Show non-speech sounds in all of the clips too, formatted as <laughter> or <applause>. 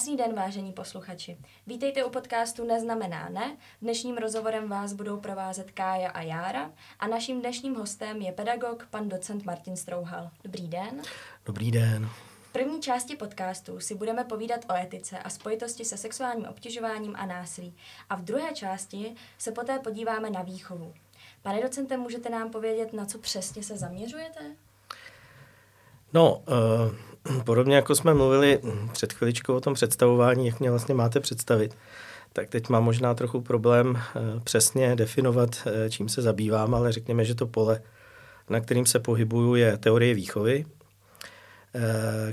Krásný den, vážení posluchači. Vítejte u podcastu Neznamená ne. Dnešním rozhovorem vás budou provázet Kája a Jára a naším dnešním hostem je pedagog, pan docent Martin Strouhal. Dobrý den. Dobrý den. V první části podcastu si budeme povídat o etice a spojitosti se sexuálním obtěžováním a násilí. A v druhé části se poté podíváme na výchovu. Pane docente, můžete nám povědět, na co přesně se zaměřujete? No, uh, podobně jako jsme mluvili před chviličkou o tom představování, jak mě vlastně máte představit, tak teď mám možná trochu problém uh, přesně definovat, uh, čím se zabývám, ale řekněme, že to pole, na kterým se pohybuju, je teorie výchovy,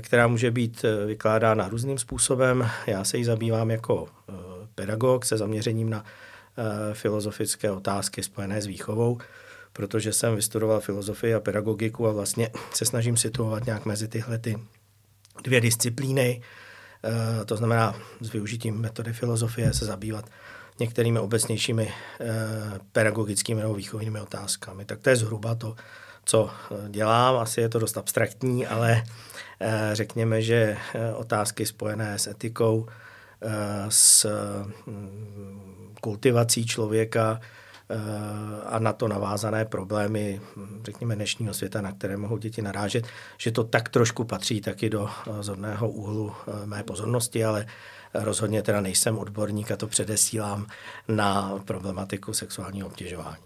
která může být vykládána různým způsobem. Já se jí zabývám jako pedagog se zaměřením na filozofické otázky spojené s výchovou protože jsem vystudoval filozofii a pedagogiku a vlastně se snažím situovat nějak mezi tyhle ty dvě disciplíny. E, to znamená s využitím metody filozofie se zabývat některými obecnějšími e, pedagogickými nebo výchovnými otázkami. Tak to je zhruba to, co eh, dělám. Asi je to dost abstraktní, ale řekněme, že otázky spojené s etikou, s mm, kultivací člověka, a na to navázané problémy, řekněme, dnešního světa, na které mohou děti narážet, že to tak trošku patří taky do eh, zorného úhlu eh, mé pozornosti, ale rozhodně teda nejsem odborník a to předesílám na problematiku sexuálního obtěžování.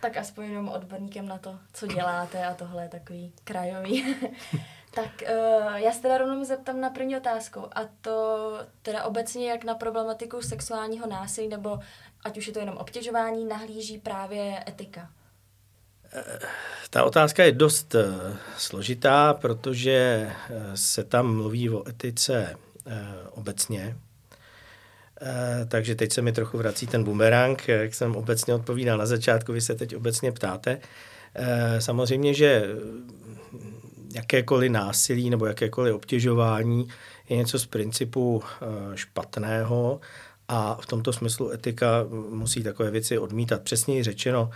Tak aspoň jenom odborníkem na to, co děláte a tohle je takový krajový. <laughs> tak uh, já se teda rovnou zeptám na první otázku a to teda obecně jak na problematiku sexuálního násilí nebo ať už je to jenom obtěžování, nahlíží právě etika? Ta otázka je dost eh, složitá, protože eh, se tam mluví o etice eh, obecně. Takže teď se mi trochu vrací ten bumerang, jak jsem obecně odpovídal na začátku, vy se teď obecně ptáte. Samozřejmě, že jakékoliv násilí nebo jakékoliv obtěžování je něco z principu špatného a v tomto smyslu etika musí takové věci odmítat. Přesněji řečeno,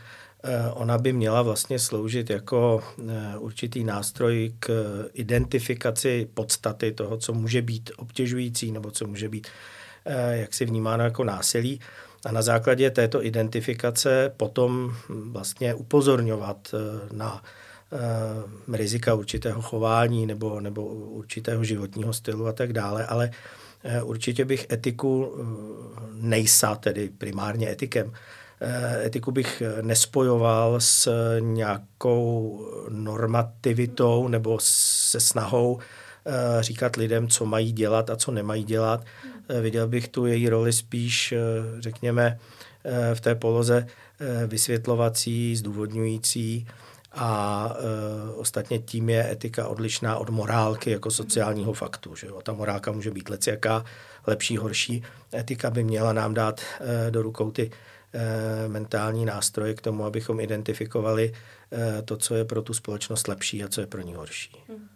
eh, ona by měla vlastně sloužit jako eh, určitý nástroj k identifikaci podstaty toho, co může být obtěžující nebo co může být eh, jaksi vnímáno jako násilí. A na základě této identifikace potom vlastně upozorňovat na rizika určitého chování nebo, nebo určitého životního stylu a tak dále, ale Eh, určitě bych etiku eh, nejsa, tedy primárně etikem, eh, etiku bych nespojoval s nějakou normativitou nebo se snahou říkat lidem, co mají dělat a co nemají dělat. Viděl bych tu její roli spíš, řekněme, v té poloze vysvětlovací, zdůvodňující, a e, ostatně tím je etika odlišná od morálky jako sociálního faktu. Že jo? Ta morálka může být jaká lepší, horší. Etika by měla nám dát e, do rukou ty e, mentální nástroje k tomu, abychom identifikovali e, to, co je pro tu společnost lepší a co je pro ní horší. Hmm.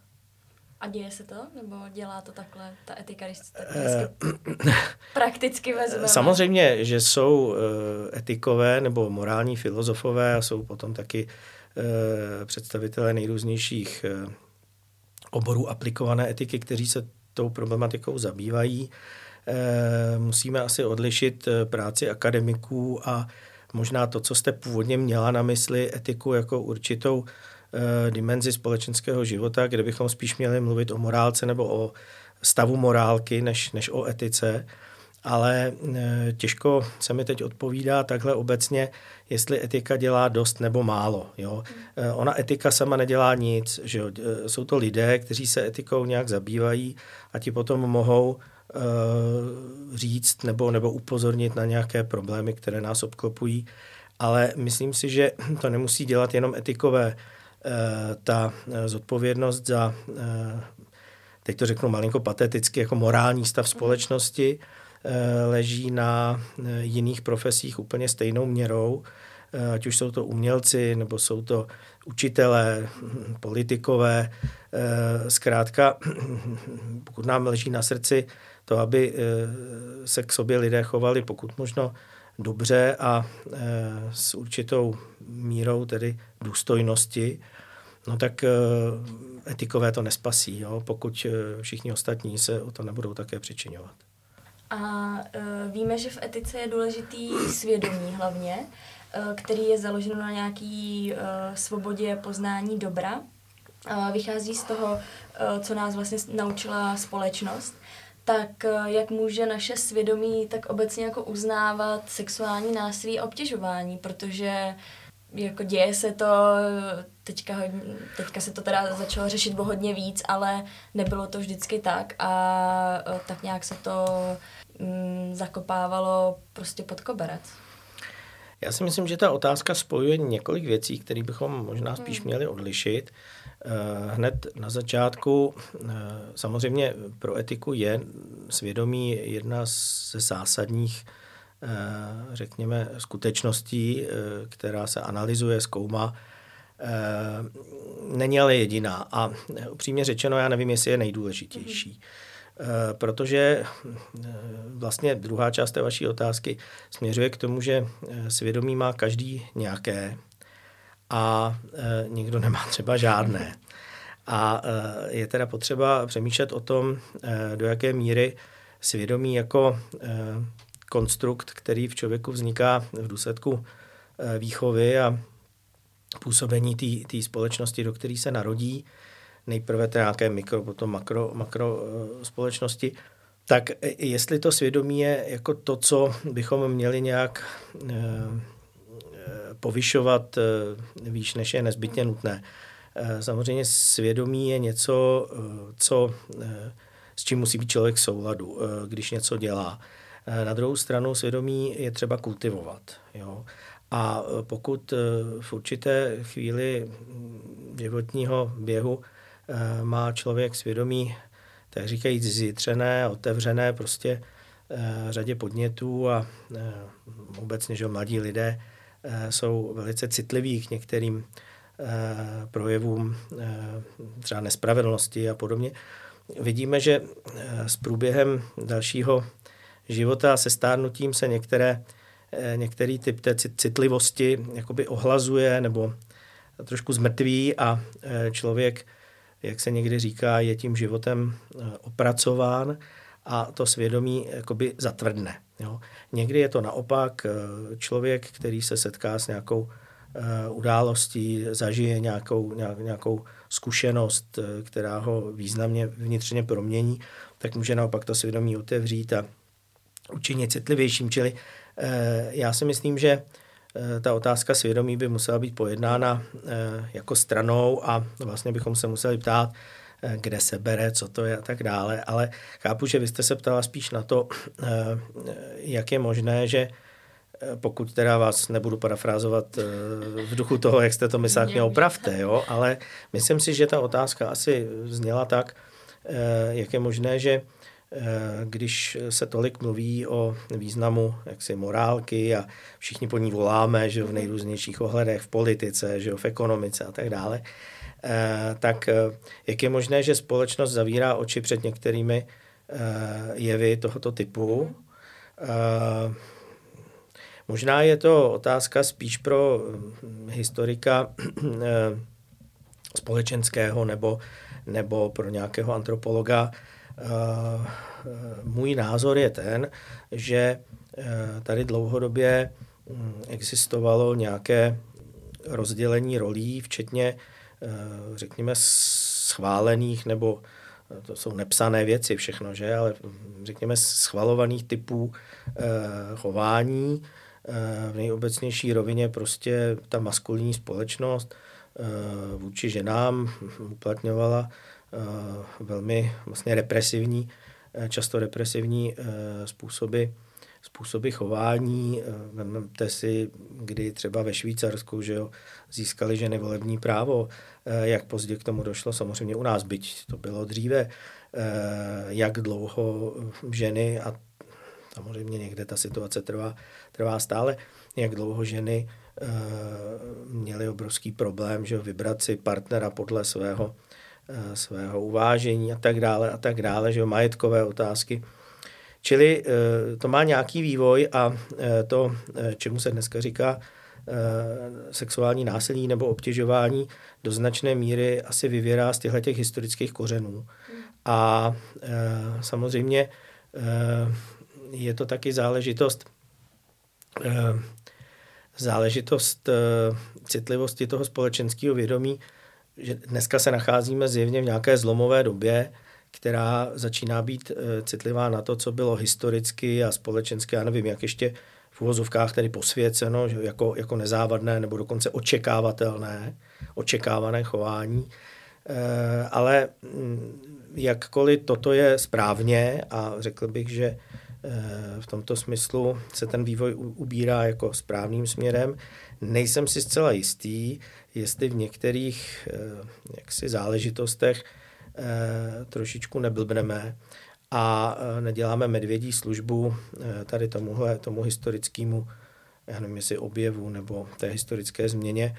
A děje se to? Nebo dělá to takhle ta etika, když to <clears throat> prakticky vezmeme? Samozřejmě, že jsou e, etikové nebo morální filozofové a jsou potom taky Eh, představitelé nejrůznějších eh, oborů aplikované etiky, kteří se tou problematikou zabývají. Eh, musíme asi odlišit práci akademiků a možná to, co jste původně měla na mysli, etiku jako určitou dimenzi společenského života, kde bychom spíš měli mluvit o morálce nebo o stavu morálky, než, než o etice ale e, těžko se mi teď odpovídá takhle obecně, jestli etika dělá dost nebo málo. Jo? E, ona etika sama nedělá nic. Že jo? E, jsou to lidé, kteří se etikou nějak zabývají a ti potom mohou říct nebo, nebo upozornit na nějaké problémy, které nás obklopují. Ale myslím si, že to nemusí dělat jenom etikové. Ta zodpovědnost za, teď to řeknu malinko pateticky, jako morální stav společnosti, Eh, leží na eh, jiných profesích úplně stejnou měrou, eh, ať už jsou to umělci, nebo jsou to učitelé, hm, politikové. Zkrátka, pokud nám leží na srdci to, aby se k sobě lidé chovali pokud možno dobře a s určitou mírou tedy důstojnosti, no tak etikové to nespasí, jo, pokud všichni ostatní se o to nebudou také přičinovat. A uh, víme, že v etice je důležitý svědomí hlavně, uh, který je založen na nějaký uh, svobodě poznání dobra. Uh, vychází z toho, uh, co nás vlastně naučila společnost. Tak uh, jak může naše svědomí tak obecně jako uznávat sexuální násilí a obtěžování, protože jako děje se to, teďka, teďka se to teda začalo řešit o hodně víc, ale nebylo to vždycky tak a tak nějak se to mm, zakopávalo prostě pod koberec. Já si myslím, že ta otázka spojuje několik věcí, které bychom možná spíš hmm. měli odlišit. Eh, hned na začátku, eh, samozřejmě pro etiku je svědomí jedna ze zásadních, řekněme, skutečností, která se analyzuje, zkoumá. Není ale jediná. A upřímně řečeno, já nevím, jestli je nejdůležitější. Eh, protože eh, vlastně druhá část té vaší otázky směřuje k tomu, že eh, svědomí má každý nějaké a někdo nemá třeba žádné. <laughs> A je teda potřeba přemýšlet o tom, do jaké míry svědomí jako konstrukt, který v člověku vzniká v důsledku výchovy a působení té společnosti, do které se narodí, nejprve té nějaké mikro, potom makro, makro eh, společnosti, tak jestli to svědomí je jako to, co bychom měli nějak eh, eh, povyšovat výš, než je nezbytně nutné. Samozřejmě svědomí je něco, co, s čím musí být člověk v souladu, když něco dělá. Na druhou stranu svědomí je třeba kultivovat. Jo? A pokud v určité chvíli životního běhu Eh, má člověk svědomí, tak říkajíc, zjitřené, otevřené prostě eh, řadě podnětů a eh, obecně, že mladí lidé jsou velice citliví k některým projevům třeba nespravedlnosti a podobně. Vidíme, že s průběhem dalšího života se stárnutím se některé, některý typ té citlivosti jakoby ohlazuje nebo trošku zmrtví a člověk jak se někdy říká, je tím životem eh, opracován a to svědomí jakoby zatvrdne. Jo. Někdy je to naopak eh, člověk, který se setká s nějakou eh, událostí, zažije nějakou, nějakou zkušenost, která ho významně vnitřně promění, tak může naopak to svědomí otevřít a učinit citlivějším. Čili já si myslím, že Eh, ta otázka svědomí by musela být pojednána eh, jako stranou a vlastně bychom se museli ptát, eh, kde se bere, co to je a tak dále. Ale chápu, že vy jste se ptala spíš na to, jak je možné, že pokud teda vás nebudu parafrázovat v duchu toho, jak jste to myslel, mě opravte, jo? ale myslím si, že ta otázka asi zněla tak, jak je možné, že Eh, když se tolik mluví o významu jaksi morálky a všichni po ní voláme, že v nejrůznějších ohledech v politice, že v ekonomice a tak dále, eh, tak eh, jak je možné, že společnost zavírá oči před některými jevy tohoto typu? Možná je to otázka spíš pro hm, historika společenského nebo, nebo pro nějakého antropologa, Eh, můj názor je ten, že eh, tady dlouhodobě hm, existovalo nějaké rozdělení rolí, včetně, eh, řekněme, schválených nebo to jsou nepsané věci všechno, že, ale hm, řekněme schvalovaných typů chování. V nejobecnější rovině prostě ta maskulinní společnost vůči ženám uplatňovala Eh, velmi vlastně represivní, eh, často represivní eh, způsoby, způsoby chování. Vemte si, kdy třeba ve Švýcarsku že jo, získali ženy volební právo, jak pozdě k tomu došlo, samozřejmě u nás, byť to bylo dříve, jak dlouho ženy, a samozřejmě někde ta situace trvá, trvá stále, jak dlouho ženy měly obrovský problém, že vybrat si partnera podle svého Eh, svého uvážení a tak dále a tak dále, že majetkové otázky. Čili eh, to má nějaký vývoj a eh, to, čemu se dneska říká sexuální násilí nebo obtěžování do značné míry asi vyvěrá z těchto těch historických kořenů. A samozřejmě je to taky záležitost záležitost citlivosti toho společenského vědomí, že dneska se nacházíme zjevně v nějaké zlomové době, která začíná být eh, citlivá na to, co bylo historicky a společensky, já nevím, jak ještě v uvozovkách tedy posvěceno, jako, jako nezávadné nebo dokonce očekávatelné, očekávané chování. Eh, ale mm, jakkoliv toto je správně a řekl bych, že v tomto smyslu se ten vývoj ubírá jako správným směrem, nejsem si zcela jistý, jestli v některých jaksi záležitostech Eh, trošičku neblbneme a eh, neděláme medvědí službu eh, tady tomuhle, tomu historickému, já nevím, jestli objevu nebo té historické změně,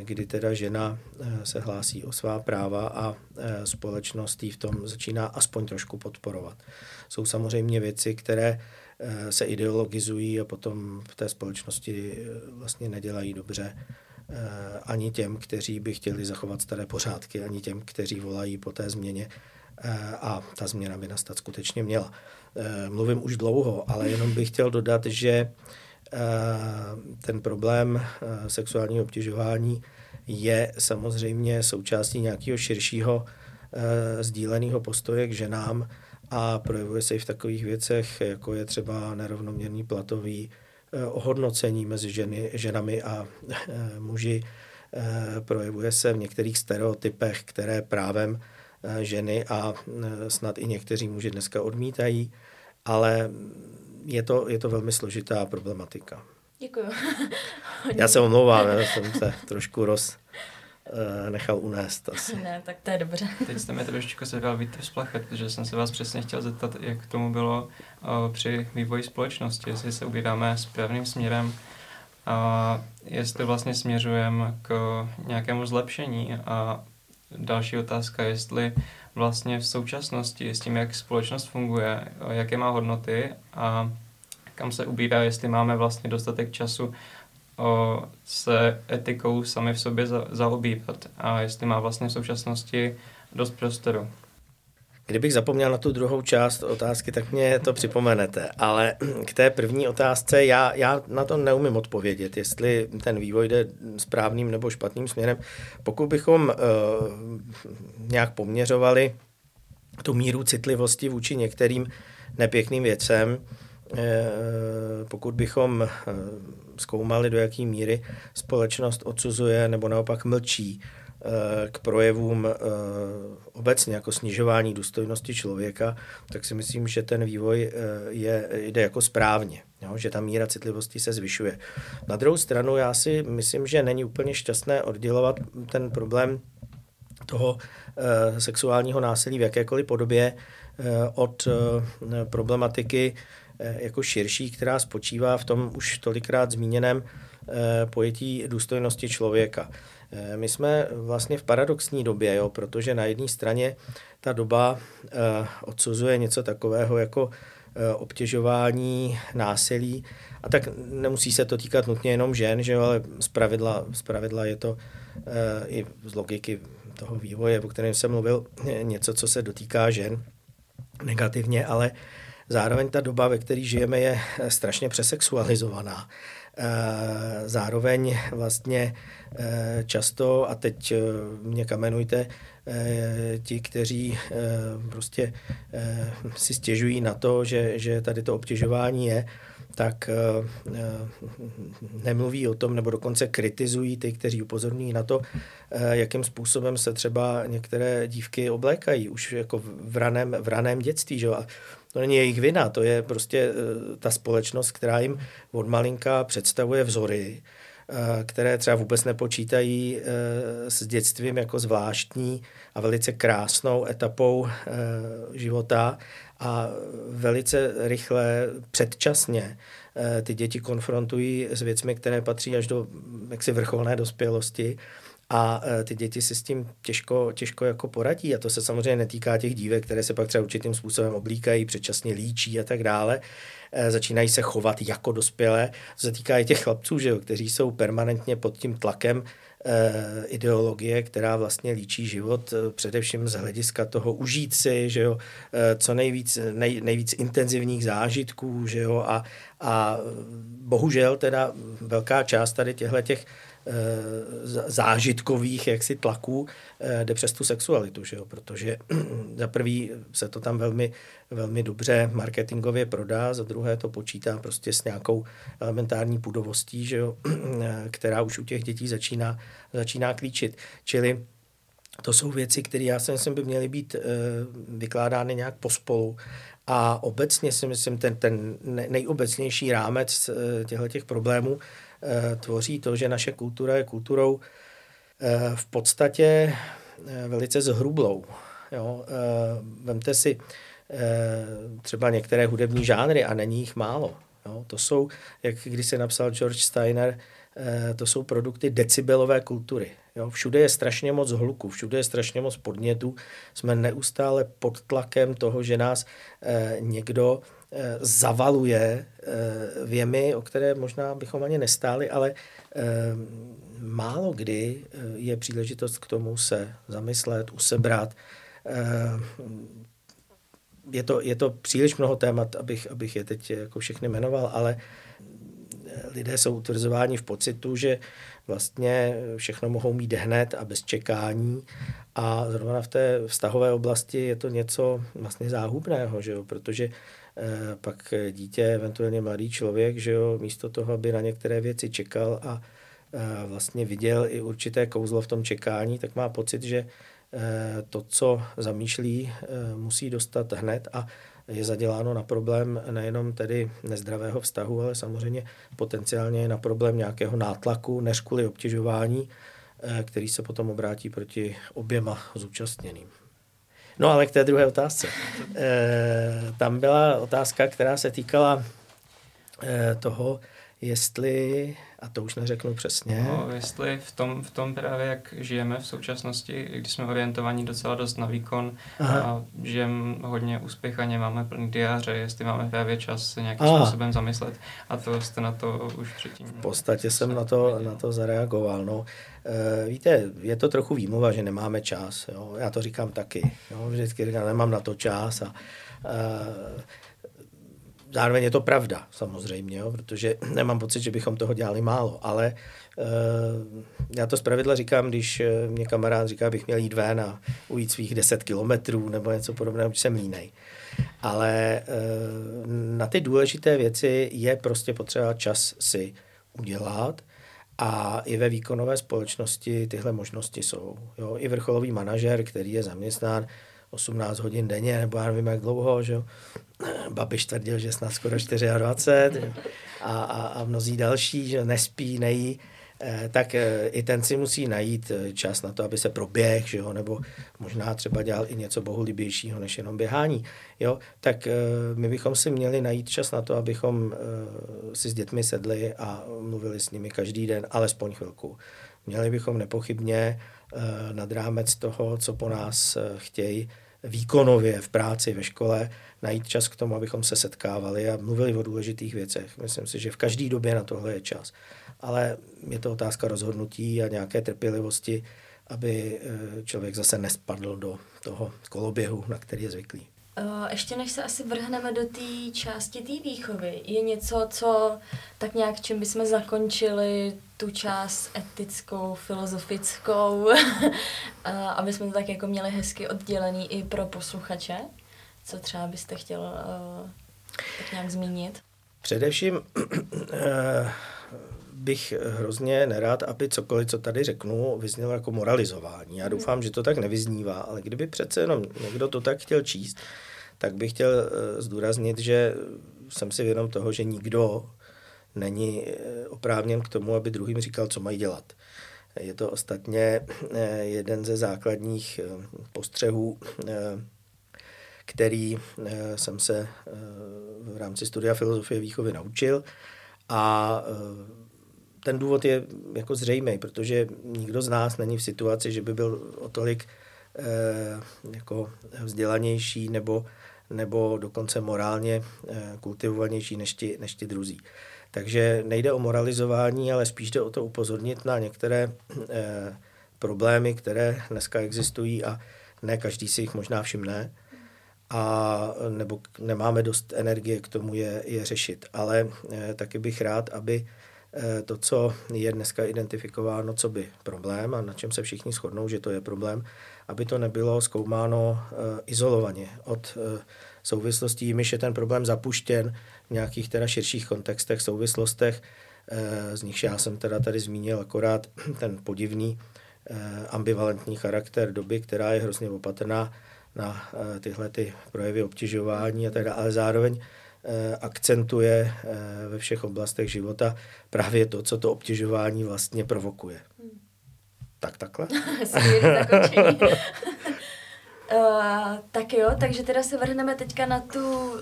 kdy teda žena se hlásí o svá práva a společnost v tom začíná aspoň trošku podporovat. Jsou samozřejmě věci, které se ideologizují a potom v té společnosti vlastně nedělají dobře Eh, ani těm, kteří by chtěli zachovat staré pořádky, ani těm, kteří volají po té změně eh, a ta změna by nastat skutečně měla. Eh, mluvím už dlouho, ale jenom bych chtěl dodat, že ten problém sexuálního obtěžování je samozřejmě součástí nějakého širšího sdíleného postoje k ženám a projevuje se i v takových věcech, jako je třeba nerovnoměrný platový Eh, ohodnocení mezi ženy, ženami a eh, muži. Eh, projevuje se v některých stereotypech, které právem ženy a snad i někteří muži dneska odmítají, ale je to, je to velmi složitá problematika. Děkuju. já se omlouvám, já jsem se trošku roz, Eh, nechal unést asi. Ne, tak to je dobře. Teď jste mi trošičku se dal víc vzplachet, protože jsem se vás přesně chtěl zeptat, jak tomu bylo uh, při vývoji společnosti, jestli se ubíráme správným směrem a jestli vlastně směřujeme k nějakému zlepšení a další otázka, jestli vlastně v současnosti s tím, jak společnost funguje, jaké má hodnoty a kam se ubírá, jestli máme vlastně dostatek času se etikou sami v sobě za, zaobývat a jestli má vlastně v současnosti dost prostoru. Kdybych zapomněl na tu druhou část otázky, tak mě to připomenete. Ale k té první otázce já, já na to neumím odpovědět, jestli ten vývoj jde správným nebo špatným směrem. Pokud bychom uh, nějak poměřovali tu míru citlivosti vůči některým nepěkným věcem, Eh, pokud bychom eh, zkoumali, do jaké míry společnost odsuzuje nebo naopak mlčí k projevům obecně jako snižování důstojnosti člověka, tak si myslím, že ten vývoj je, jde jako správně, jo? že ta míra citlivosti se zvyšuje. Na druhou stranu já si myslím, že není úplně šťastné oddělovat ten problém toho sexuálního násilí v jakékoliv podobě od problematiky Eh, jako širší, která spočívá v tom už tolikrát zmíněném eh, pojetí důstojnosti člověka. Eh, my jsme vlastně v paradoxní době, jo, protože na jedné straně ta doba odsuzuje něco takového jako obtěžování, násilí. A tak nemusí se to týkat nutně jenom žen, že jo, ale zpravidla, zpravidla je to i z logiky toho vývoje, o kterém jsem mluvil, něco, co se dotýká žen negativně, ale Zároveň ta doba, ve které žijeme, je eh, strašně přesexualizovaná. Eh, zároveň vlastně eh, často, a teď mě kamenujte, ti, kteří prostě si stěžují na to, že, že tady to obtěžování je, tak nemluví o tom, nebo dokonce kritizují ty, kteří upozorňují na to, jakým způsobem se třeba některé dívky oblékají už jako v raném, v raném dětství. Že? A to není jejich vina, to je prostě eh, ta společnost, která jim od malinka představuje vzory, eh, které třeba vůbec nepočítají eh, s dětstvím jako zvláštní a velice krásnou etapou života a velice rychle, předčasně ty děti konfrontují s věcmi, které patří až do jaksi vrcholné dospělosti a e, ty děti si s tím těžko, těžko jako poradí a to se samozřejmě netýká těch dívek, které se pak třeba určitým způsobem oblíkají, předčasně líčí a tak dále, začínají se chovat jako dospělé. To se týká i těch chlapců, že jo, kteří jsou permanentně pod tím tlakem Eh, ideologie, která vlastně líčí život především z hlediska toho užít si, že jo, co nejvíc, nej, nejvíc intenzivních zážitků, že jo, a, a bohužel teda velká část tady těchto těch zážitkových jaksi tlaků jde přes tu sexualitu, že jo? protože <clears throat> za prvý se to tam velmi, velmi dobře marketingově prodá, za druhé to počítá prostě s nějakou elementární pudovostí, že jo? <clears throat> která už u těch dětí začíná, začíná klíčit. Čili to jsou věci, které já si myslím, by měly být vykládány nějak pospolu. A obecně si myslím, ten, ten nejobecnější rámec těchto těch problémů Eh, tvoří to, že naše kultura je kulturou eh, v podstatě eh, velice zhrublou. Jo? Vemte si třeba některé hudební žánry a není jich málo. Jo? To jsou, jak když se napsal George Steiner, to jsou produkty decibelové kultury. Jo? Všude je strašně moc hluku, všude je strašně moc podnětů. Jsme neustále pod tlakem toho, že nás někdo Eh, zavaluje eh, věmi, o které možná bychom ani nestáli, ale eh, málo kdy je příležitost k tomu se zamyslet, usebrat. Je to, je to příliš mnoho témat, abych, abych je teď jako všechny jmenoval, ale lidé jsou utvrzováni v pocitu, že vlastně všechno mohou mít hned a bez čekání a zrovna v té vztahové oblasti je to něco vlastně záhubného, že jo? protože Eh, pak dítě, eventuálně mladý člověk, že jo, místo toho, aby na některé věci čekal a vlastně viděl i určité kouzlo v tom čekání, tak má pocit, že eh, to, co zamýšlí, eh, musí dostat hned a je zaděláno na problém nejenom tedy nezdravého vztahu, ale samozřejmě potenciálně na problém nějakého nátlaku, než kvůli obtěžování, který se potom obrátí proti oběma zúčastněným. No ale k té druhé otázce. E, tam byla otázka, která se týkala e, toho, jestli, a to už neřeknu přesně. No, jestli v tom, v tom právě, jak žijeme v současnosti, když jsme orientovaní docela dost na výkon Aha. a žijeme hodně uspěchaně, máme plný diáře, jestli máme právě čas se nějakým Aha. způsobem zamyslet a to jste na to už předtím. V podstatě jsem na to, na to zareagoval. No. E, víte, je to trochu výmluva, že nemáme čas. Jo? Já to říkám taky. Jo? Vždycky říkám, nemám na to čas a e, zároveň je to pravda, samozřejmě, jo, protože <clears throat> nemám pocit, že bychom toho dělali málo, ale uh, já to zpravidla říkám, když eh, mě kamarád říká, abych měl jít ven a ujít svých 10 kilometrů nebo něco podobného, když jsem línej. Ale uh, na ty důležité věci je prostě potřeba čas si udělat a i ve výkonové společnosti tyhle možnosti jsou. Jo? I vrcholový manažer, který je zaměstnán 18 hodin denně, nebo já nevím jak dlouho, že jo. <clears throat> Babiš tvrdil, že snad skoro 24 a, a, a mnozí další, že nespí, nejí, eh, tak eh, i ten si musí najít eh, čas na to, aby se proběh, že jo, nebo možná třeba dělal i něco bohulibějšího, než jenom běhání. Jo, tak my bychom si měli najít čas na to, abychom si s dětmi sedli a mluvili s nimi každý den, alespoň chvilku. Měli bychom nepochybně nad rámec toho, co po nás eh, chtějí výkonově v práci, ve škole, najít čas k tomu, abychom se setkávali a mluvili o důležitých věcech. Myslím si, že v každé době na tohle je čas. Ale je to otázka rozhodnutí a nějaké trpělivosti, aby eh, člověk zase nespadl do toho koloběhu, na který je zvyklý. Ještě než se asi vrhneme do té části té výchovy, je něco, co tak nějak, čím bychom zakončili tu část etickou, filozofickou, <laughs> aby jsme to tak jako měli hezky oddělený i pro posluchače? Co třeba byste chtěl uh, tak nějak zmínit? Především <clears throat> bych hrozně nerád, aby cokoliv, co tady řeknu, vyznělo jako moralizování. Já doufám, že to tak nevyznívá, ale kdyby přece jenom někdo to tak chtěl číst, tak bych chtěl uh, zdůraznit, že jsem si vědom toho, že nikdo není eh, oprávněn k tomu, aby druhým říkal, co mají dělat. Je to ostatně eh, jeden ze základních eh, postřehů, který jsem se v rámci studia filozofie výchovy naučil a ten důvod je jako zřejmý, protože nikdo z nás není v situaci, že by byl o tolik jako vzdělanější nebo nebo dokonce morálně kultivovanější než ti, než ti druzí. Takže nejde o moralizování, ale spíš jde o to upozornit na některé problémy, které dneska existují a ne každý si jich možná všimne a nebo nemáme dost energie k tomu je, je řešit. Ale e, taky bych rád, aby e, to, co je dneska identifikováno, co by problém a na čem se všichni shodnou, že to je problém, aby to nebylo zkoumáno e, izolovaně od e, souvislostí, jimiž je ten problém zapuštěn v nějakých teda širších kontextech, souvislostech, z nichž já jsem teda tady zmínil akorát <clears throat> ten podivný ambivalentní charakter doby, která je hrozně opatrná na eh, tyhle ty projevy obtěžování a tak dále, ale zároveň eh, akcentuje eh, ve všech oblastech života právě to, co to obtěžování vlastně provokuje. Hmm. Tak takhle? <laughs> Uh, <laughs> tak jo, takže teda se vrhneme teďka na tu uh,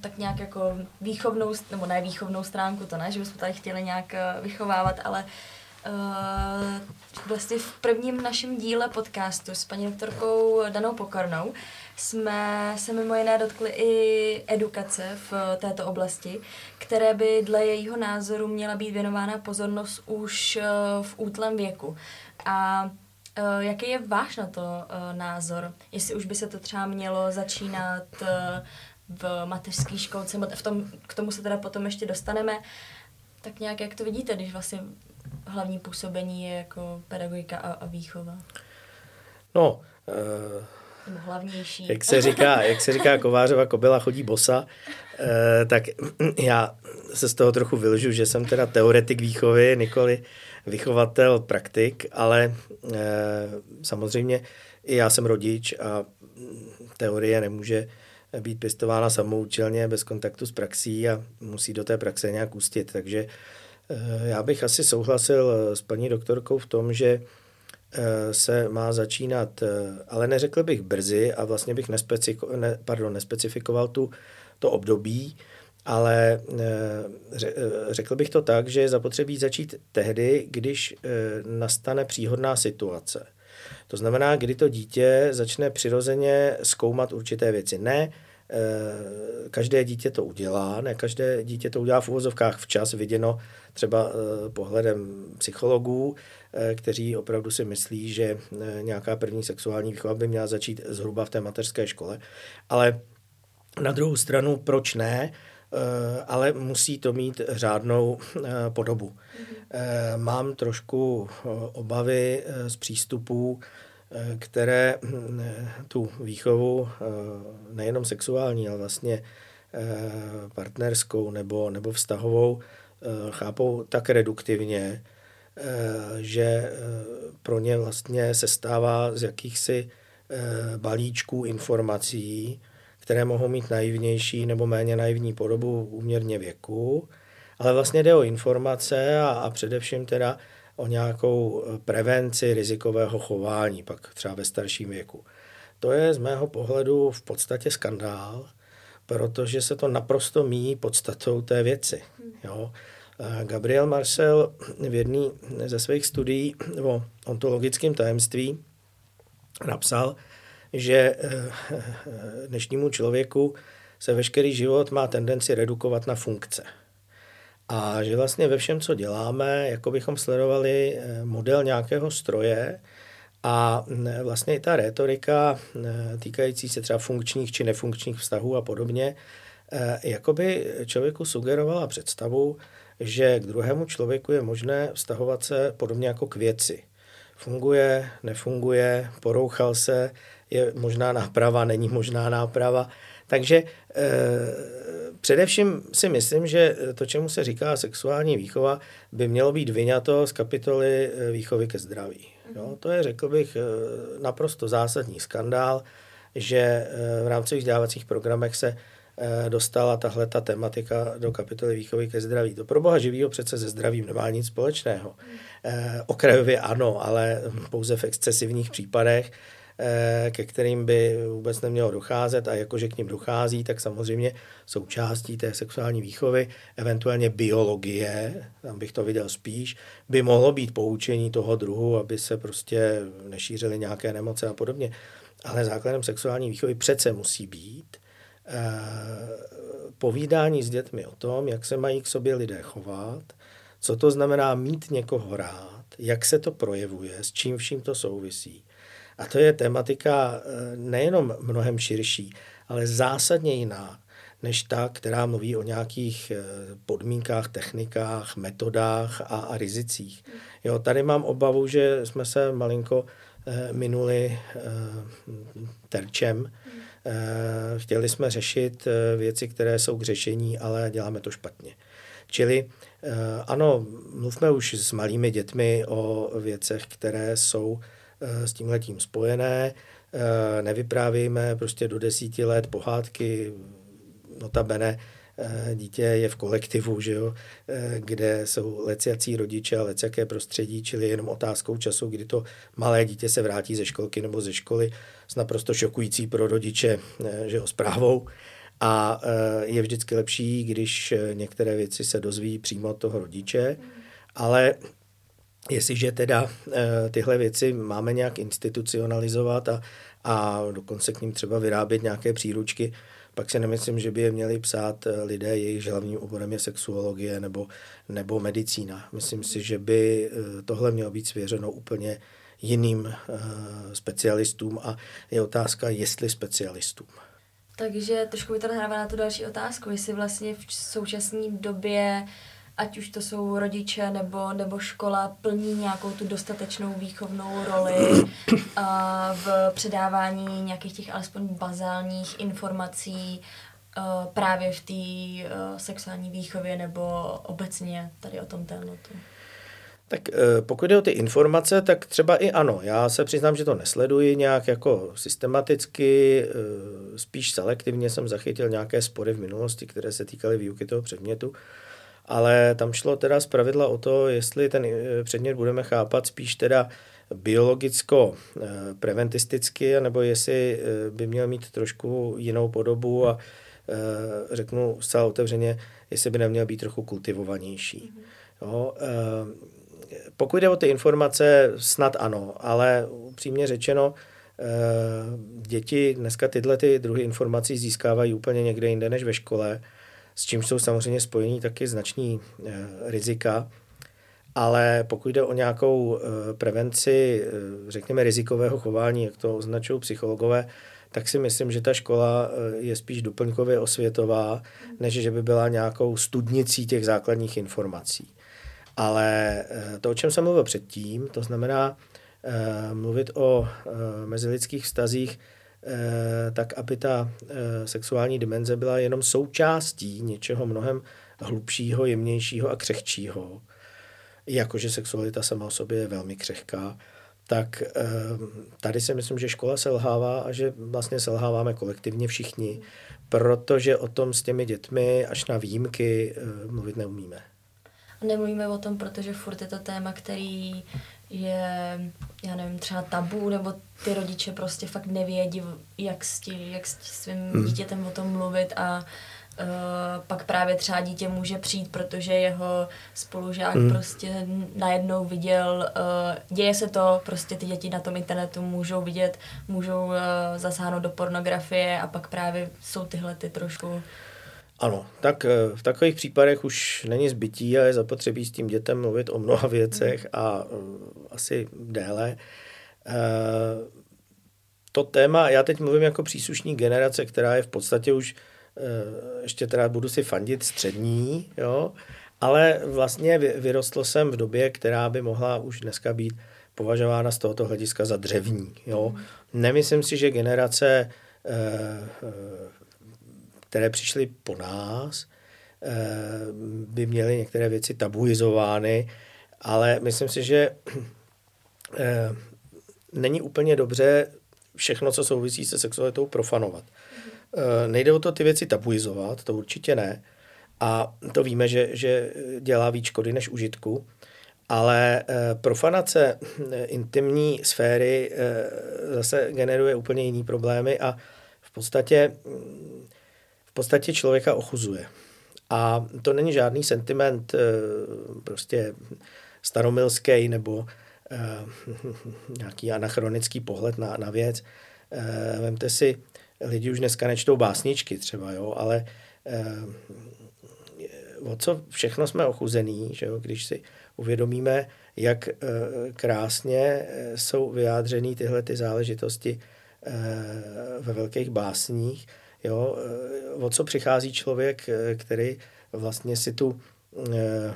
tak nějak jako výchovnou, nebo ne výchovnou stránku, to ne, že bychom tady chtěli nějak uh, vychovávat, ale uh, vlastně v prvním našem díle podcastu s paní doktorkou Danou Pokornou jsme se mimo jiné dotkli i edukace v této oblasti, které by dle jejího názoru měla být věnována pozornost už uh, v útlém věku. A Uh, jaký je váš na to uh, názor? Jestli už by se to třeba mělo začínat uh, v mateřské školce, v tom, k tomu se teda potom ještě dostaneme, tak nějak jak to vidíte, když vlastně hlavní působení je jako pedagogika a, a výchova? No, uh, hlavnější. Jak se říká, jak se říká Kovářova kobila chodí bosa, uh, tak já se z toho trochu vylžu, že jsem teda teoretik výchovy, nikoli vychovatel, praktik, ale uh, samozřejmě i já jsem rodič a teorie nemůže být pěstována samoučelně bez kontaktu s praxí a musí do té praxe nějak ústit, takže Eh, já bych asi souhlasil eh, s paní doktorkou v tom, že eh, se má začínat, ale neřekl bych brzy a vlastně bych nespecifikoval, ne, pardon, nespecifikoval tu, to období, ale řekl bych to tak, že je zapotřebí začít tehdy, když nastane příhodná situace. To znamená, kdy to dítě začne přirozeně zkoumat určité věci. Ne Eh, každé dítě to udělá, ne každé dítě to udělá v uvozovkách včas, viděno třeba eh, pohledem psychologů, eh, kteří opravdu si myslí, že nějaká první sexuální výchova by měla začít zhruba v té mateřské škole. Ale na druhou stranu, proč ne? ale musí to mít řádnou podobu. Mm-hmm. Mám trošku obavy z přístupů které hm, tu výchovu eh, nejenom sexuální, ale vlastně eh, partnerskou nebo, nebo vztahovou eh, chápou tak reduktivně, že pro ně vlastně se stává z jakýchsi balíčků informací, které mohou mít naivnější nebo méně naivní podobu úměrně věku, ale vlastně jde o informace a, a především teda o nějakou eh, prevenci rizikového chování, pak třeba ve starším věku. To je z mého pohledu v podstatě skandál, protože se to naprosto míjí podstatou té věci. Jo. Eh, Gabriel Marcel v jedné ze svých studií o ontologickém tajemství napsal, že eh, dnešnímu člověku se veškerý život má tendenci redukovat na funkce. A že vlastně ve všem, co děláme, jako bychom sledovali eh, model nějakého stroje a eh, vlastně i ta retorika eh, týkající se třeba funkčních či nefunkčních vztahů a podobně, jakoby člověku sugerovala představu, že k druhému člověku je možné vztahovat se podobně jako k věci. Funguje, nefunguje, porouchal se, je možná náprava, není možná náprava. Takže Především si myslím, že to, čemu se říká sexuální výchova, by mělo být vyňato z kapitoly eh, výchovy ke zdraví. Jo, mhm. to je, řekl bych, eh, naprosto zásadní skandál, že eh, v rámci vzdělávacích programech se dostala tahle ta tematika do kapitoly výchovy ke zdraví. To pro boha živýho přece se zdravím nemá nic společného. Mhm. Okrajově ano, ale pouze v excesivních případech ke kterým by vůbec nemělo docházet a jakože k ním dochází, tak samozřejmě součástí té sexuální výchovy, eventuálně biologie, tam bych to viděl spíš, by mohlo být poučení toho druhu, aby se prostě nešířily nějaké nemoce a podobně. Ale základem sexuální výchovy přece musí být povídání s dětmi o tom, jak se mají k sobě lidé chovat, co to znamená mít někoho rád, jak se to projevuje, s čím vším to souvisí. A to je tematika nejenom mnohem širší, ale zásadně jiná než ta, která mluví o nějakých eh, podmínkách, technikách, metodách a, a rizicích. Jo, tady mám obavu, že jsme se malinko eh, minuli eh, terčem. Eh, chtěli jsme řešit eh, věci, které jsou k řešení, ale děláme to špatně. Čili eh, ano, mluvme už s malými dětmi o věcech, které jsou eh, s tímhletím spojené. Eh, nevyprávějme prostě do desíti let pohádky, notabene eh, dítě je v kolektivu, že jo, eh, kde jsou leciací rodiče a leciaké prostředí, čili jenom otázkou času, kdy to malé dítě se vrátí ze školky nebo ze školy s naprosto šokující pro rodiče že jo, zprávou. A je vždycky lepší, když některé věci se dozví přímo od toho rodiče, ale jestliže teda tyhle věci máme nějak institucionalizovat a, a dokonce k ním třeba vyrábět nějaké příručky, pak si nemyslím, že by je měli psát eh, lidé, jejichž hlavním oborem je sexuologie nebo, nebo medicína. Myslím si, že by eh, tohle mělo být svěřeno úplně jiným eh, specialistům a je otázka, jestli specialistům. Takže trošku mi to nahrává na tu další otázku, jestli vlastně v současné době ať už to jsou rodiče nebo, nebo škola, plní nějakou tu dostatečnou výchovnou roli <clears throat> a v předávání nějakých těch alespoň bazálních informací právě v té sexuální výchově nebo obecně tady o tom tématu. Tak e, pokud jde o ty informace, tak třeba i ano. Já se přiznám, že to nesleduji nějak jako systematicky, e, spíš selektivně jsem zachytil nějaké spory v minulosti, které se týkaly výuky toho předmětu ale tam šlo teda z pravidla o to, jestli ten eh, předmět budeme chápat spíš teda biologicko-preventisticky, eh, nebo jestli eh, by měl mít trošku jinou podobu a řeknu zcela otevřeně, jestli by neměl být trochu kultivovanější. Jo, pokud jde o ty informace, snad ano, ale upřímně řečeno, děti dneska tyhle ty druhy informací získávají úplně někde jinde než ve škole s čím jsou samozřejmě spojení taky znační eh, rizika. Ale pokud jde o nějakou eh, prevenci, eh, řekněme, rizikového chování, jak to označují psychologové, tak si myslím, že ta škola je spíš doplňkově osvětová, než že by byla nějakou studnicí těch základních informací. Ale to, o čem jsem mluvil předtím, to znamená mluvit o mezilidských vztazích, tak aby ta eh, sexuální dimenze byla jenom součástí něčeho mnohem hlubšího, jemnějšího a křehčího, jakože sexualita sama o sobě je velmi křehká, tak eh, tady si myslím, že škola selhává a že vlastně selháváme kolektivně všichni, protože o tom s těmi dětmi až na výjimky mluvit neumíme. Nemluvíme o tom, protože furt je to téma, který je, já nevím, třeba tabu, nebo ty rodiče prostě fakt nevědí, jak s, tí, jak s svým hmm. dítětem o tom mluvit a Uh, pak právě třeba dítě může přijít, protože jeho spolužák hmm. prostě najednou viděl, uh, děje se to, prostě ty děti na tom internetu můžou vidět, můžou uh, zasáhnout do pornografie a pak právě jsou tyhle ty trošku ano, tak eh, v takových případech už není zbytí a je zapotřebí s tím dětem mluvit o mnoha věcech a eh, asi déle. Eh, to téma, já teď mluvím jako příslušní generace, která je v podstatě už, ještě teda budu si fandit střední, jo, ale vlastně vyrostl jsem v době, která by mohla už dneska být považována z tohoto hlediska za dřevní. Jo. Nemyslím si, že generace které přišly po nás, eh, by měly některé věci tabuizovány, ale myslím si, že eh, není úplně dobře všechno, co souvisí se sexualitou, profanovat. Eh, nejde o to ty věci tabuizovat, to určitě ne. A to víme, že, že dělá víc škody než užitku. Ale profanace intimní sféry zase generuje úplně jiný problémy a v podstatě podstatě člověka ochuzuje. A to není žádný sentiment eh, prostě staromilský nebo eh, <laughs> nějaký anachronický pohled na, na věc. Eh, vemte si, lidi už dneska nečtou básničky třeba, jo, ale o co všechno jsme ochuzený, že jo, když si uvědomíme, jak krásně jsou vyjádřený tyhle ty záležitosti ve velkých básních, jo, eh, o co přichází člověk, eh, který vlastně si tu eh,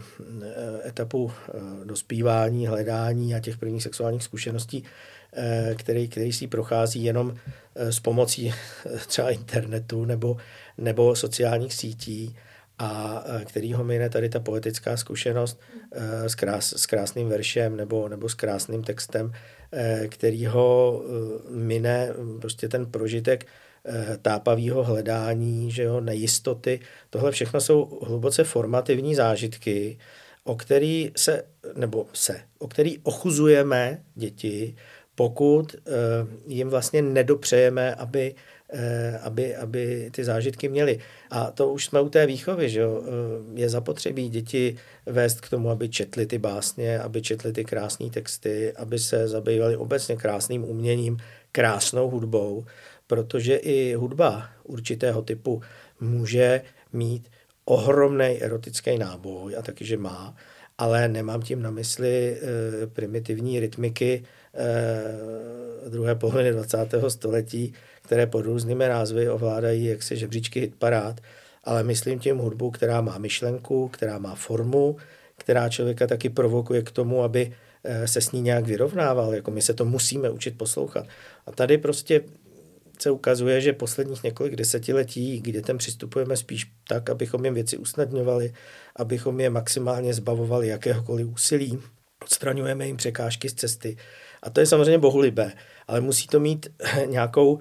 etapu dospívání, hledání a těch prvních sexuálních zkušeností, který, který si prochází jenom s pomocí třeba internetu nebo, nebo sociálních sítí a který ho mine tady ta poetická zkušenost s, krás, s krásným veršem nebo, nebo s krásným textem, který ho mine prostě ten prožitek tápavého hledání, že jo, nejistoty. Tohle všechno jsou hluboce formativní zážitky, o který se, nebo se, o který ochuzujeme děti, pokud uh, jim vlastně nedopřejeme, aby, uh, aby, aby ty zážitky měly. A to už jsme u té výchovy, že jo? Je zapotřebí děti vést k tomu, aby četli ty básně, aby četli ty krásné texty, aby se zabývali obecně krásným uměním, krásnou hudbou, protože i hudba určitého typu může mít ohromný erotický náboj a taky, že má, ale nemám tím na mysli e, primitivní rytmiky e, druhé poloviny 20. století, které pod různými názvy ovládají jaksi žebříčky hitparád, ale myslím tím hudbu, která má myšlenku, která má formu, která člověka taky provokuje k tomu, aby e, se s ní nějak vyrovnával, jako my se to musíme učit poslouchat. A tady prostě se ukazuje, že posledních několik desetiletí k dětem přistupujeme spíš tak, abychom jim věci usnadňovali, abychom je maximálně zbavovali jakéhokoliv úsilí, odstraňujeme jim překážky z cesty. A to je samozřejmě bohulibé, ale musí to mít <laughs> nějakou,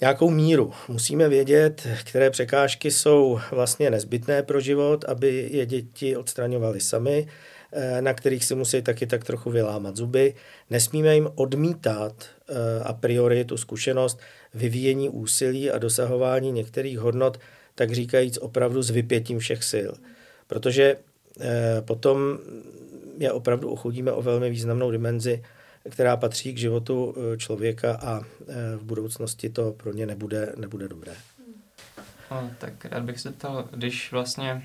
nějakou míru. Musíme vědět, které překážky jsou vlastně nezbytné pro život, aby je děti odstraňovaly sami, Eh, na kterých si musí taky tak trochu vylámat zuby. Nesmíme jim odmítat a priori tu zkušenost vyvíjení úsilí a dosahování některých hodnot, tak říkajíc opravdu s vypětím všech sil. Protože eh, potom je opravdu ochudíme o velmi významnou dimenzi, která patří k životu člověka a v budoucnosti to pro ně nebude, nebude dobré. No, tak rád bych se ptal, když vlastně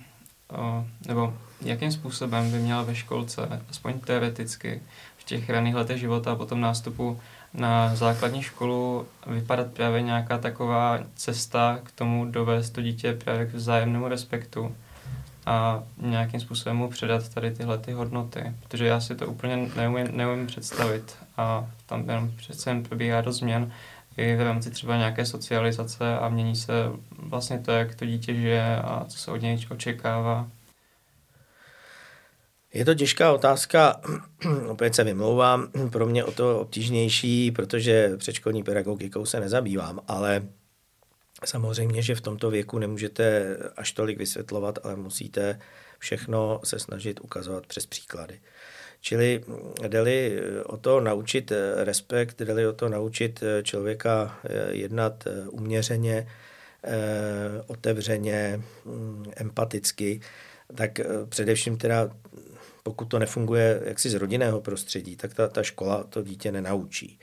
nebo jakým způsobem by měla ve školce, aspoň teoreticky, v těch raných letech života a potom nástupu na základní školu vypadat právě nějaká taková cesta k tomu dovést to dítě právě k vzájemnému respektu a nějakým způsobem mu předat tady tyhle ty hodnoty, protože já si to úplně neumím, neumím představit a tam jenom přece jen probíhá do změn i v rámci třeba nějaké socializace a mění se vlastně to, jak to dítě žije a co se od něj očekává. Je to těžká otázka, <clears throat> opět se vymlouvám, <clears throat> pro mě o to obtížnější, protože předškolní pedagogikou se nezabývám, ale samozřejmě, že v tomto věku nemůžete až tolik vysvětlovat, ale musíte všechno se snažit ukazovat přes příklady. Čili jde o to naučit respekt, jde o to naučit člověka jednat uměřeně, otevřeně, empaticky, tak především teda pokud to nefunguje jaksi z rodinného prostředí, tak ta, ta škola to dítě nenaučí.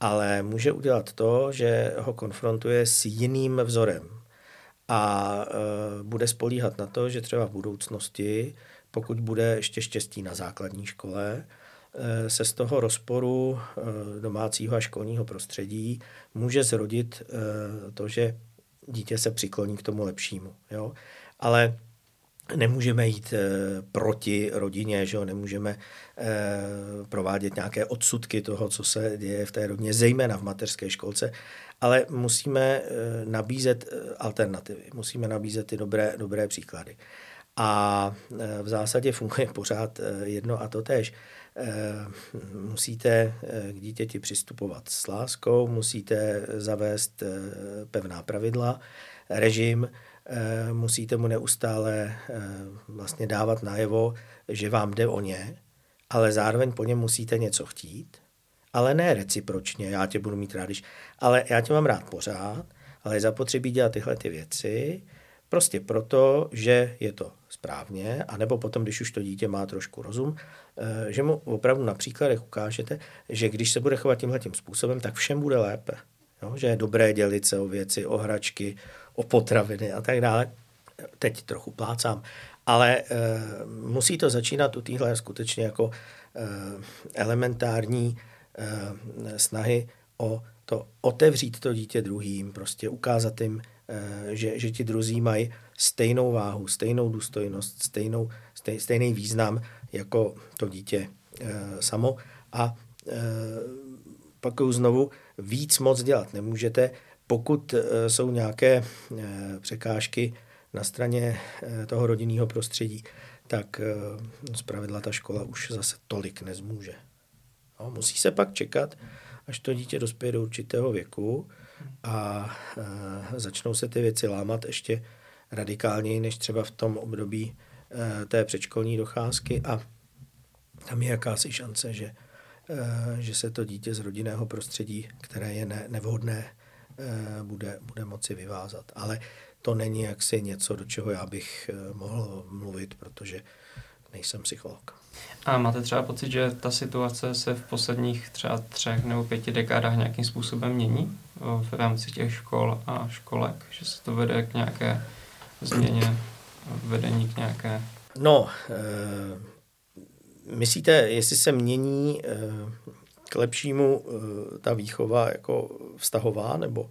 Ale může udělat to, že ho konfrontuje s jiným vzorem a e, bude spolíhat na to, že třeba v budoucnosti, pokud bude ještě štěstí na základní škole, e, se z toho rozporu e, domácího a školního prostředí může zrodit e, to, že dítě se přikloní k tomu lepšímu. Jo? Ale nemůžeme jít e, proti rodině, že jo? nemůžeme e, provádět nějaké odsudky toho, co se děje v té rodině, zejména v mateřské školce, ale musíme e, nabízet alternativy, musíme nabízet ty dobré, dobré příklady. A v zásadě funguje pořád jedno a to tež. Musíte k dítěti přistupovat s láskou, musíte zavést pevná pravidla, režim, Eh, musíte mu neustále eh, vlastně dávat najevo, že vám jde o ně, ale zároveň po něm musíte něco chtít, ale ne recipročně, já tě budu mít rád, když, ale já tě mám rád pořád, ale je zapotřebí dělat tyhle ty věci, prostě proto, že je to správně, anebo potom, když už to dítě má trošku rozum, eh, že mu opravdu na příkladech ukážete, že když se bude chovat tímhle tím způsobem, tak všem bude lépe. Jo? Že je dobré dělit se o věci, o hračky, o potraviny a tak dále. Teď trochu plácám. Ale e, musí to začínat u téhle skutečně jako e, elementární e, snahy o to otevřít to dítě druhým, prostě ukázat jim, e, že, že ti druzí mají stejnou váhu, stejnou důstojnost, stejnou, stej, stejný význam jako to dítě e, samo. A e, pak znovu, víc moc dělat nemůžete, pokud e, jsou nějaké e, překážky na straně e, toho rodinného prostředí, tak zpravidla ta škola už zase tolik nezmůže. No, musí se pak čekat, až to dítě dospěje do určitého věku a začnou se ty věci lámat ještě radikálněji než třeba v tom období té předškolní docházky a tam je jakási šance, že Eh, že se to dítě z rodinného prostředí, které je ne, nevhodné, eh, bude, bude moci vyvázat. Ale to není jaksi něco, do čeho já bych eh, mohl mluvit, protože nejsem psycholog. A máte třeba pocit, že ta situace se v posledních třeba třech nebo pěti dekádách nějakým způsobem mění v rámci těch škol a školek? Že se to vede k nějaké změně, vedení k nějaké... No, Myslíte, jestli se mění eh, k lepšímu eh, ta výchova jako vztahová, nebo?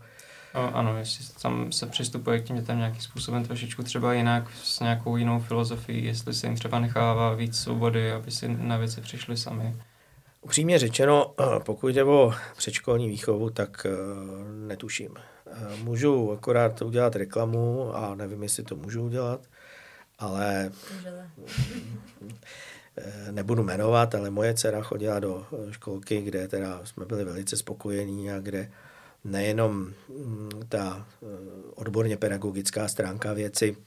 Ano, jestli tam se přistupuje k těm dětem nějakým způsobem trošičku třeba jinak, s nějakou jinou filozofií, jestli se jim třeba nechává víc svobody, aby si na věci přišli sami. Upřímně řečeno, eh, pokud jde o předškolní výchovu, tak netuším. Můžu akorát udělat reklamu a nevím, jestli to můžu udělat, ale Eh, <laughs> nebudu jmenovat, ale moje dcera chodila do eh, školky, kde teda jsme byli velice spokojení a kde nejenom mm, ta eh, odborně pedagogická stránka věci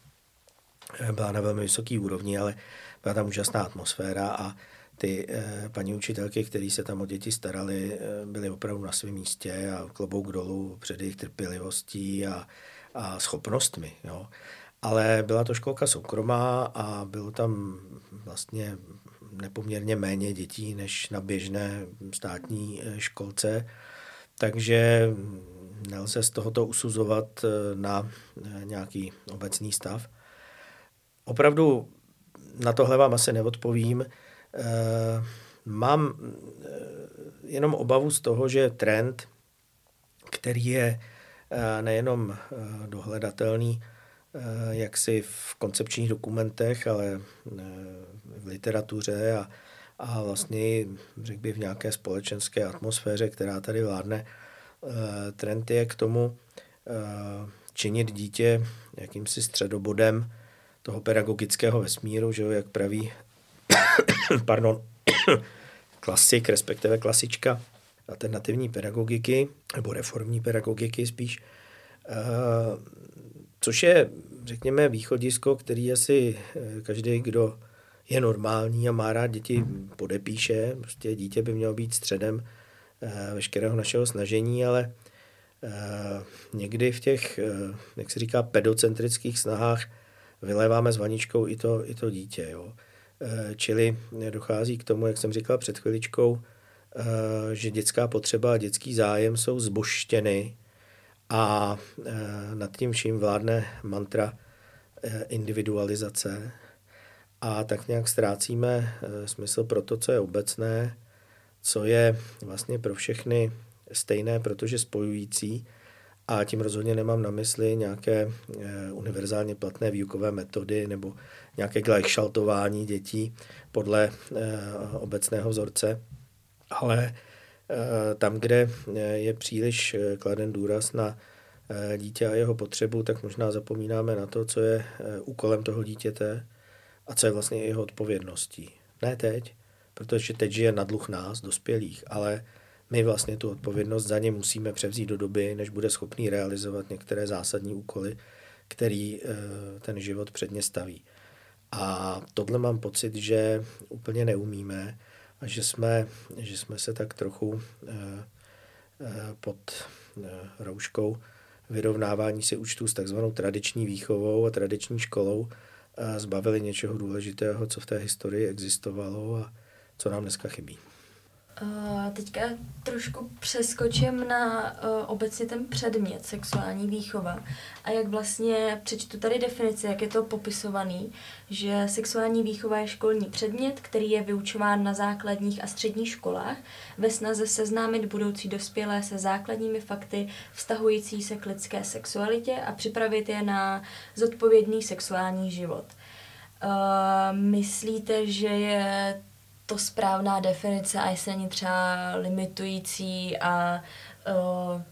byla na velmi vysoké úrovni, ale byla tam úžasná atmosféra a ty paní učitelky, které se tam o děti starali, byly opravdu na svém místě a klobouk dolů před jejich trpělivostí a, a schopnostmi. Jo ale byla to školka soukromá a bylo tam vlastně nepoměrně méně dětí než na běžné státní eh, školce, takže nelze z tohoto usuzovat eh, na eh, nějaký obecný stav. Opravdu na tohle vám asi neodpovím. Mám jenom obavu z toho, že trend, který je nejenom dohledatelný, jaksi v koncepčních dokumentech, ale eh, v literatuře a, a vlastně řekl bych v nějaké společenské atmosféře, která tady vládne. Eh, trend je k tomu činit dítě jakýmsi středobodem toho pedagogického vesmíru, že jo, jak praví <coughs> pardon, <coughs> klasik, respektive klasička alternativní pedagogiky, nebo reformní pedagogiky spíš, což je, řekněme, východisko, který asi eh, každý, kdo je normální a má rád děti, podepíše. Prostě dítě by mělo být středem eh, veškerého našeho snažení, ale eh, někdy v těch, jak se říká, pedocentrických snahách vyléváme s vaničkou i to, i to dítě. Jo. Čili dochází k tomu, jak jsem říkal před chviličkou, že dětská potřeba a dětský zájem jsou zboštěny a e, nad tím vším vládne mantra e, individualizace a tak nějak ztrácíme e, smysl pro to, co je obecné, co je vlastně pro všechny stejné, protože spojující. A tím rozhodně nemám na mysli nějaké univerzálně platné výukové metody nebo nějaké gleichschaltování dětí podle obecného vzorce, ale Eh, tam, kde eh, je příliš eh, kladen důraz na dítě a jeho potřebu, tak možná zapomínáme na to, co je úkolem toho dítěte a co je vlastně jeho odpovědností. Ne teď, protože teď žije na dluh nás, dospělých, ale my vlastně tu odpovědnost za ně musíme převzít do doby, než bude schopný realizovat některé zásadní úkoly, který ten život předně staví. A tohle mám pocit, že úplně neumíme a že jsme, že jsme se tak trochu eh, eh, pod eh, rouškou vyrovnávání si účtů s takzvanou tradiční výchovou a tradiční školou zbavili něčeho důležitého, co v té historii existovalo a co nám dneska chybí. Uh, teďka trošku přeskočím na uh, obecně ten předmět sexuální výchova a jak vlastně přečtu tady definici, jak je to popisovaný, že sexuální výchova je školní předmět, který je vyučován na základních a středních školách ve snaze seznámit budoucí dospělé se základními fakty vztahující se k lidské sexualitě a připravit je na zodpovědný sexuální život. Uh, myslíte, že je to správná definice a jestli není třeba limitující a uh,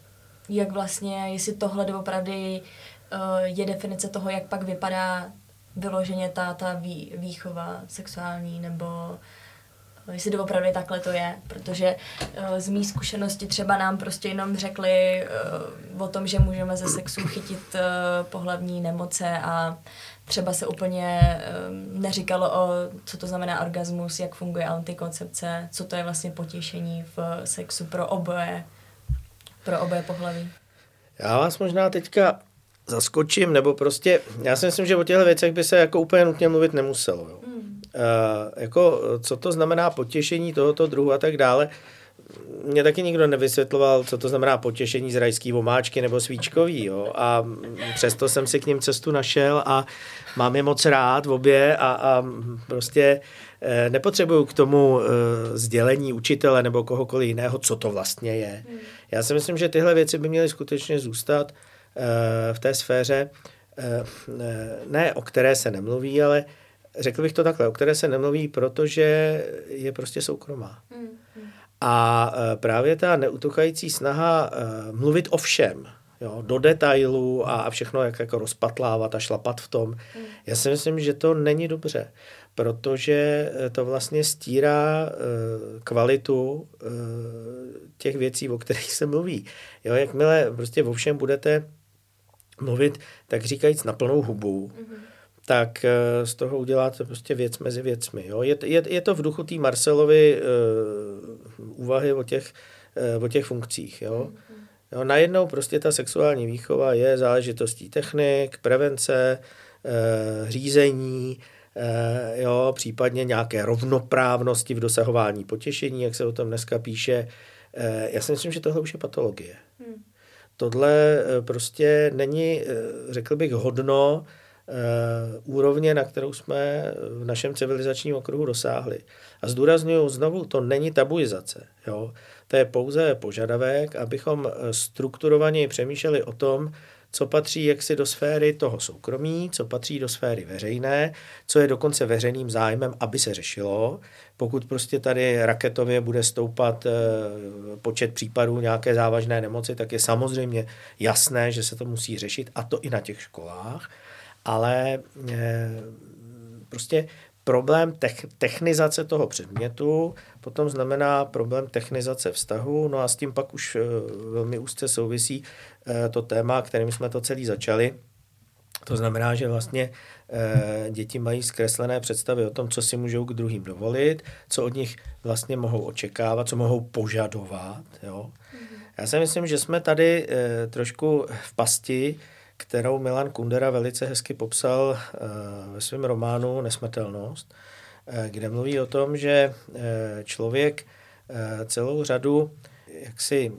jak vlastně, jestli tohle doopravdy uh, je definice toho, jak pak vypadá vyloženě ta, ta vý, výchova sexuální, nebo jestli doopravdy takhle to je, protože uh, z mý zkušenosti třeba nám prostě jenom řekli uh, o tom, že můžeme ze sexu chytit uh, pohlavní nemoce a třeba se úplně um, neříkalo o, co to znamená orgasmus, jak funguje antikoncepce, co to je vlastně potěšení v sexu pro oboje, pro oboje pohlaví. Já vás možná teďka zaskočím, nebo prostě, já si myslím, že o těchto věcech by se jako úplně nutně mluvit nemuselo. Jo. Hmm. Uh, jako, co to znamená potěšení tohoto druhu a tak dále, mě taky nikdo nevysvětloval, co to znamená potěšení z rajský vomáčky nebo svíčkový. Jo? A přesto jsem si k ním cestu našel a mám je moc rád v obě a, a prostě eh, nepotřebuju k tomu eh, sdělení učitele nebo kohokoliv jiného, co to vlastně je. Hmm. Já si myslím, že tyhle věci by měly skutečně zůstat eh, v té sféře, ne o které se nemluví, ale řekl bych to takhle, o které se nemluví, protože je prostě soukromá. Hmm. A e, právě ta neutuchající snaha e, mluvit o všem, jo, do detailu a všechno jak jako rozpatlávat a šlapat v tom, mm. já si myslím, že to není dobře, protože e, to vlastně stírá kvalitu těch věcí, o kterých se mluví. Jo, jakmile prostě o všem budete mluvit, tak říkajíc na plnou hubu, mm-hmm tak eh, z toho uděláte prostě věc mezi věcmi. Jo? Je, je, je to v duchu té Marcelovy uh, úvahy o těch, uh, o těch funkcích. Jo? Jo, najednou prostě ta sexuální výchova je záležitostí technik, prevence, uh, řízení, uh, jo, případně nějaké rovnoprávnosti v dosahování potěšení, jak se o tom dneska píše. Uh, já si myslím, že tohle už je patologie. Hmm. Tohle prostě není, řekl bych, hodno Eh, úrovně, na kterou jsme v našem civilizačním okruhu dosáhli. A zdůraznuju znovu, to není tabuizace. Jo? To je pouze požadavek, abychom eh, strukturovaně přemýšleli o tom, co patří jaksi do sféry toho soukromí, co patří do sféry veřejné, co je dokonce veřejným zájmem, aby se řešilo. Pokud prostě tady raketově bude stoupat eh, počet případů nějaké závažné nemoci, tak je samozřejmě jasné, že se to musí řešit, a to i na těch školách ale eh, prostě problém technizace toho předmětu potom znamená problém technizace vztahu, no a s tím pak už eh, velmi úzce souvisí eh, to téma, kterým jsme to celý začali. To znamená, že vlastně děti mají zkreslené představy o tom, co si můžou k druhým dovolit, co od nich vlastně mohou očekávat, co mohou požadovat. Jo? Mhm. Já si myslím, že jsme tady trošku v pasti, kterou Milan Kundera velice hezky popsal eh, ve svém románu Nesmrtelnost, eh, kde mluví o tom, že eh, člověk celou řadu jaksi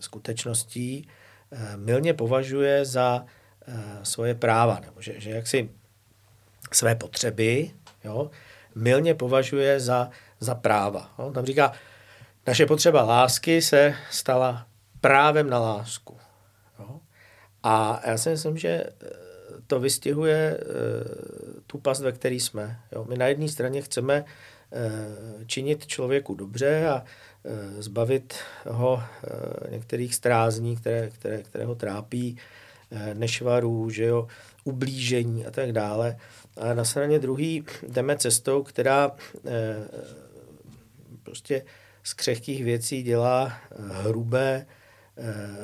skutečností milně považuje za svoje práva, nebo že, že jaksi své potřeby jo, milně považuje za, za práva. Jo. Tam říká, naše potřeba lásky se stala právem na lásku. A já si myslím, že eh, to vystihuje eh, tu past, ve které jsme. Jo? My na jedné straně chceme eh, činit člověku dobře a zbavit ho některých strázní, které, které, které ho trápí, nešvarů, že jo, ublížení a tak dále. A na straně druhý jdeme cestou, která prostě z křehkých věcí dělá hrubé,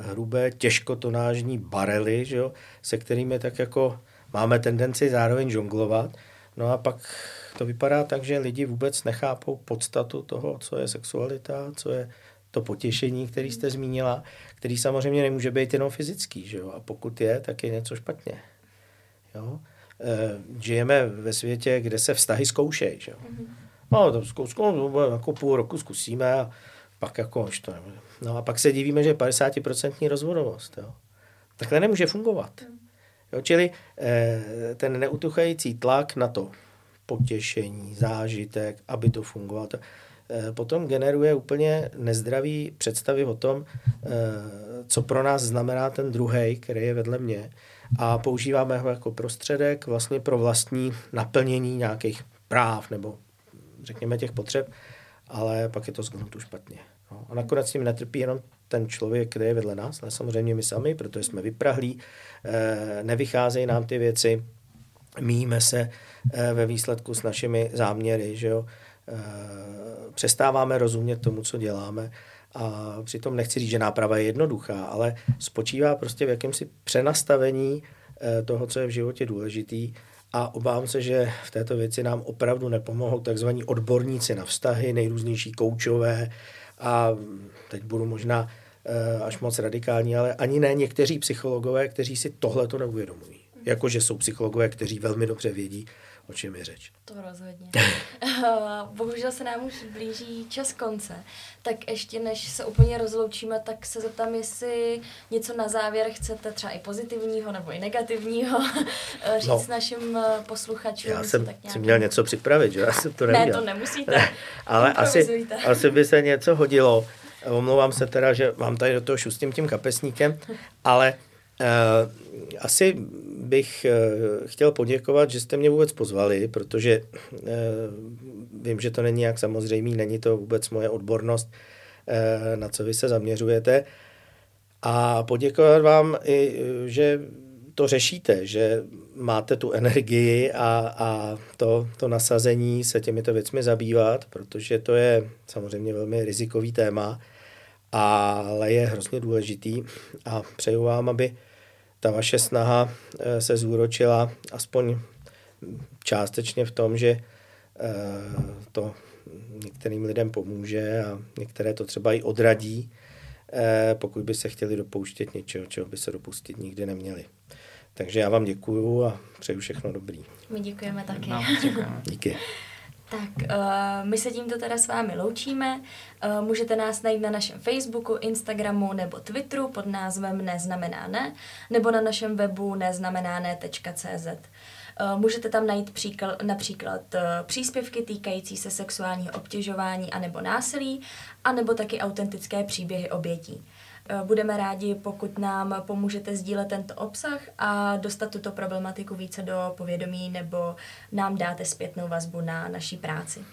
hrubé těžkotonážní barely, že jo, se kterými tak jako máme tendenci zároveň žonglovat. No a pak to vypadá tak, že lidi vůbec nechápou podstatu toho, co je sexualita, co je to potěšení, který jste zmínila, který samozřejmě nemůže být jenom fyzický, že jo? A pokud je, tak je něco špatně. Jo? E, žijeme ve světě, kde se vztahy zkoušejí, že jo? Mm-hmm. No, to no, jako půl roku zkusíme a pak jako už to nebude. No a pak se divíme, že je 50% rozvodovost. Jo. Takhle nemůže fungovat. Jo, čili eh, ten neutuchající tlak na to potěšení, zážitek, aby to fungovalo, to, eh, potom generuje úplně nezdravý představy o tom, eh, co pro nás znamená ten druhý, který je vedle mě a používáme ho jako prostředek vlastně pro vlastní naplnění nějakých práv nebo řekněme těch potřeb, ale pak je to zgnutu špatně. No. A nakonec tím netrpí jenom ten člověk, který je vedle nás, ale samozřejmě my sami, protože jsme vyprahlí, eh, nevycházejí nám ty věci, míjíme se eh, ve výsledku s našimi záměry, že jo? Eh, přestáváme rozumět tomu, co děláme a přitom nechci říct, že náprava je jednoduchá, ale spočívá prostě v jakémsi přenastavení toho, co je v životě důležitý a obávám se, že v této věci nám opravdu nepomohou takzvaní odborníci na vztahy, nejrůznější koučové, a teď budu možná eh, až moc radikální, ale ani ne někteří psychologové, kteří si tohle to neuvědomují. Jakože jsou psychologové, kteří velmi dobře vědí, o čem je řeč. To rozhodně. Bohužel se nám už blíží čas konce, tak ještě než se úplně rozloučíme, tak se zeptám, jestli něco na závěr chcete třeba i pozitivního nebo i negativního říct no, našim eh, posluchačům. Já jsem tak si měl něco připravit, že já jsem to neměl. Ne, to nemusíte. <laughs> Ale asi, asi by se něco hodilo. Omlouvám se teda, že mám tady do toho šustím tím kapesníkem, ale Uh, asi bych uh, chtěl poděkovat, že jste mě vůbec pozvali, protože uh, vím, že to není jak samozřejmý, není to vůbec moje odbornost, na co vy se zaměřujete. A poděkovat vám i, že to řešíte, že máte tu energii a, a to, to nasazení se těmito věcmi zabývat, protože to je samozřejmě velmi rizikový téma, ale je hrozně důležitý a přeju vám, aby ta vaše snaha eh, se zúročila aspoň částečně v tom, že eh, to některým lidem pomůže a některé to třeba i odradí, eh, pokud by se chtěli dopouštět něčeho, čeho by se dopustit nikdy neměli. Takže já vám děkuju a přeju všechno dobrý. My děkujeme taky. No, děkujeme. Díky. Tak uh, my se tímto teda s vámi loučíme. Uh, můžete nás najít na našem Facebooku, Instagramu nebo Twitteru pod názvem Neznamená ne, nebo na našem webu neznamenáne.cz. Uh, můžete tam najít příklad, například uh, příspěvky týkající se sexuálního obtěžování anebo násilí, anebo taky autentické příběhy obětí. Eh, budeme rádi, pokud nám pomůžete sdílet tento obsah a dostat tuto problematiku více do povědomí nebo nám dáte zpětnou vazbu na naší práci.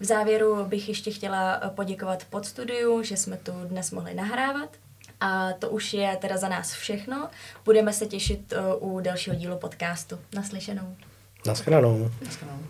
V závěru bych ještě chtěla poděkovat podstudiu, že jsme tu dnes mohli nahrávat. A to už je teda za nás všechno. Budeme se těšit eh, u dalšího dílu podcastu. Naslyšenou. Naschledanou. Naschledanou.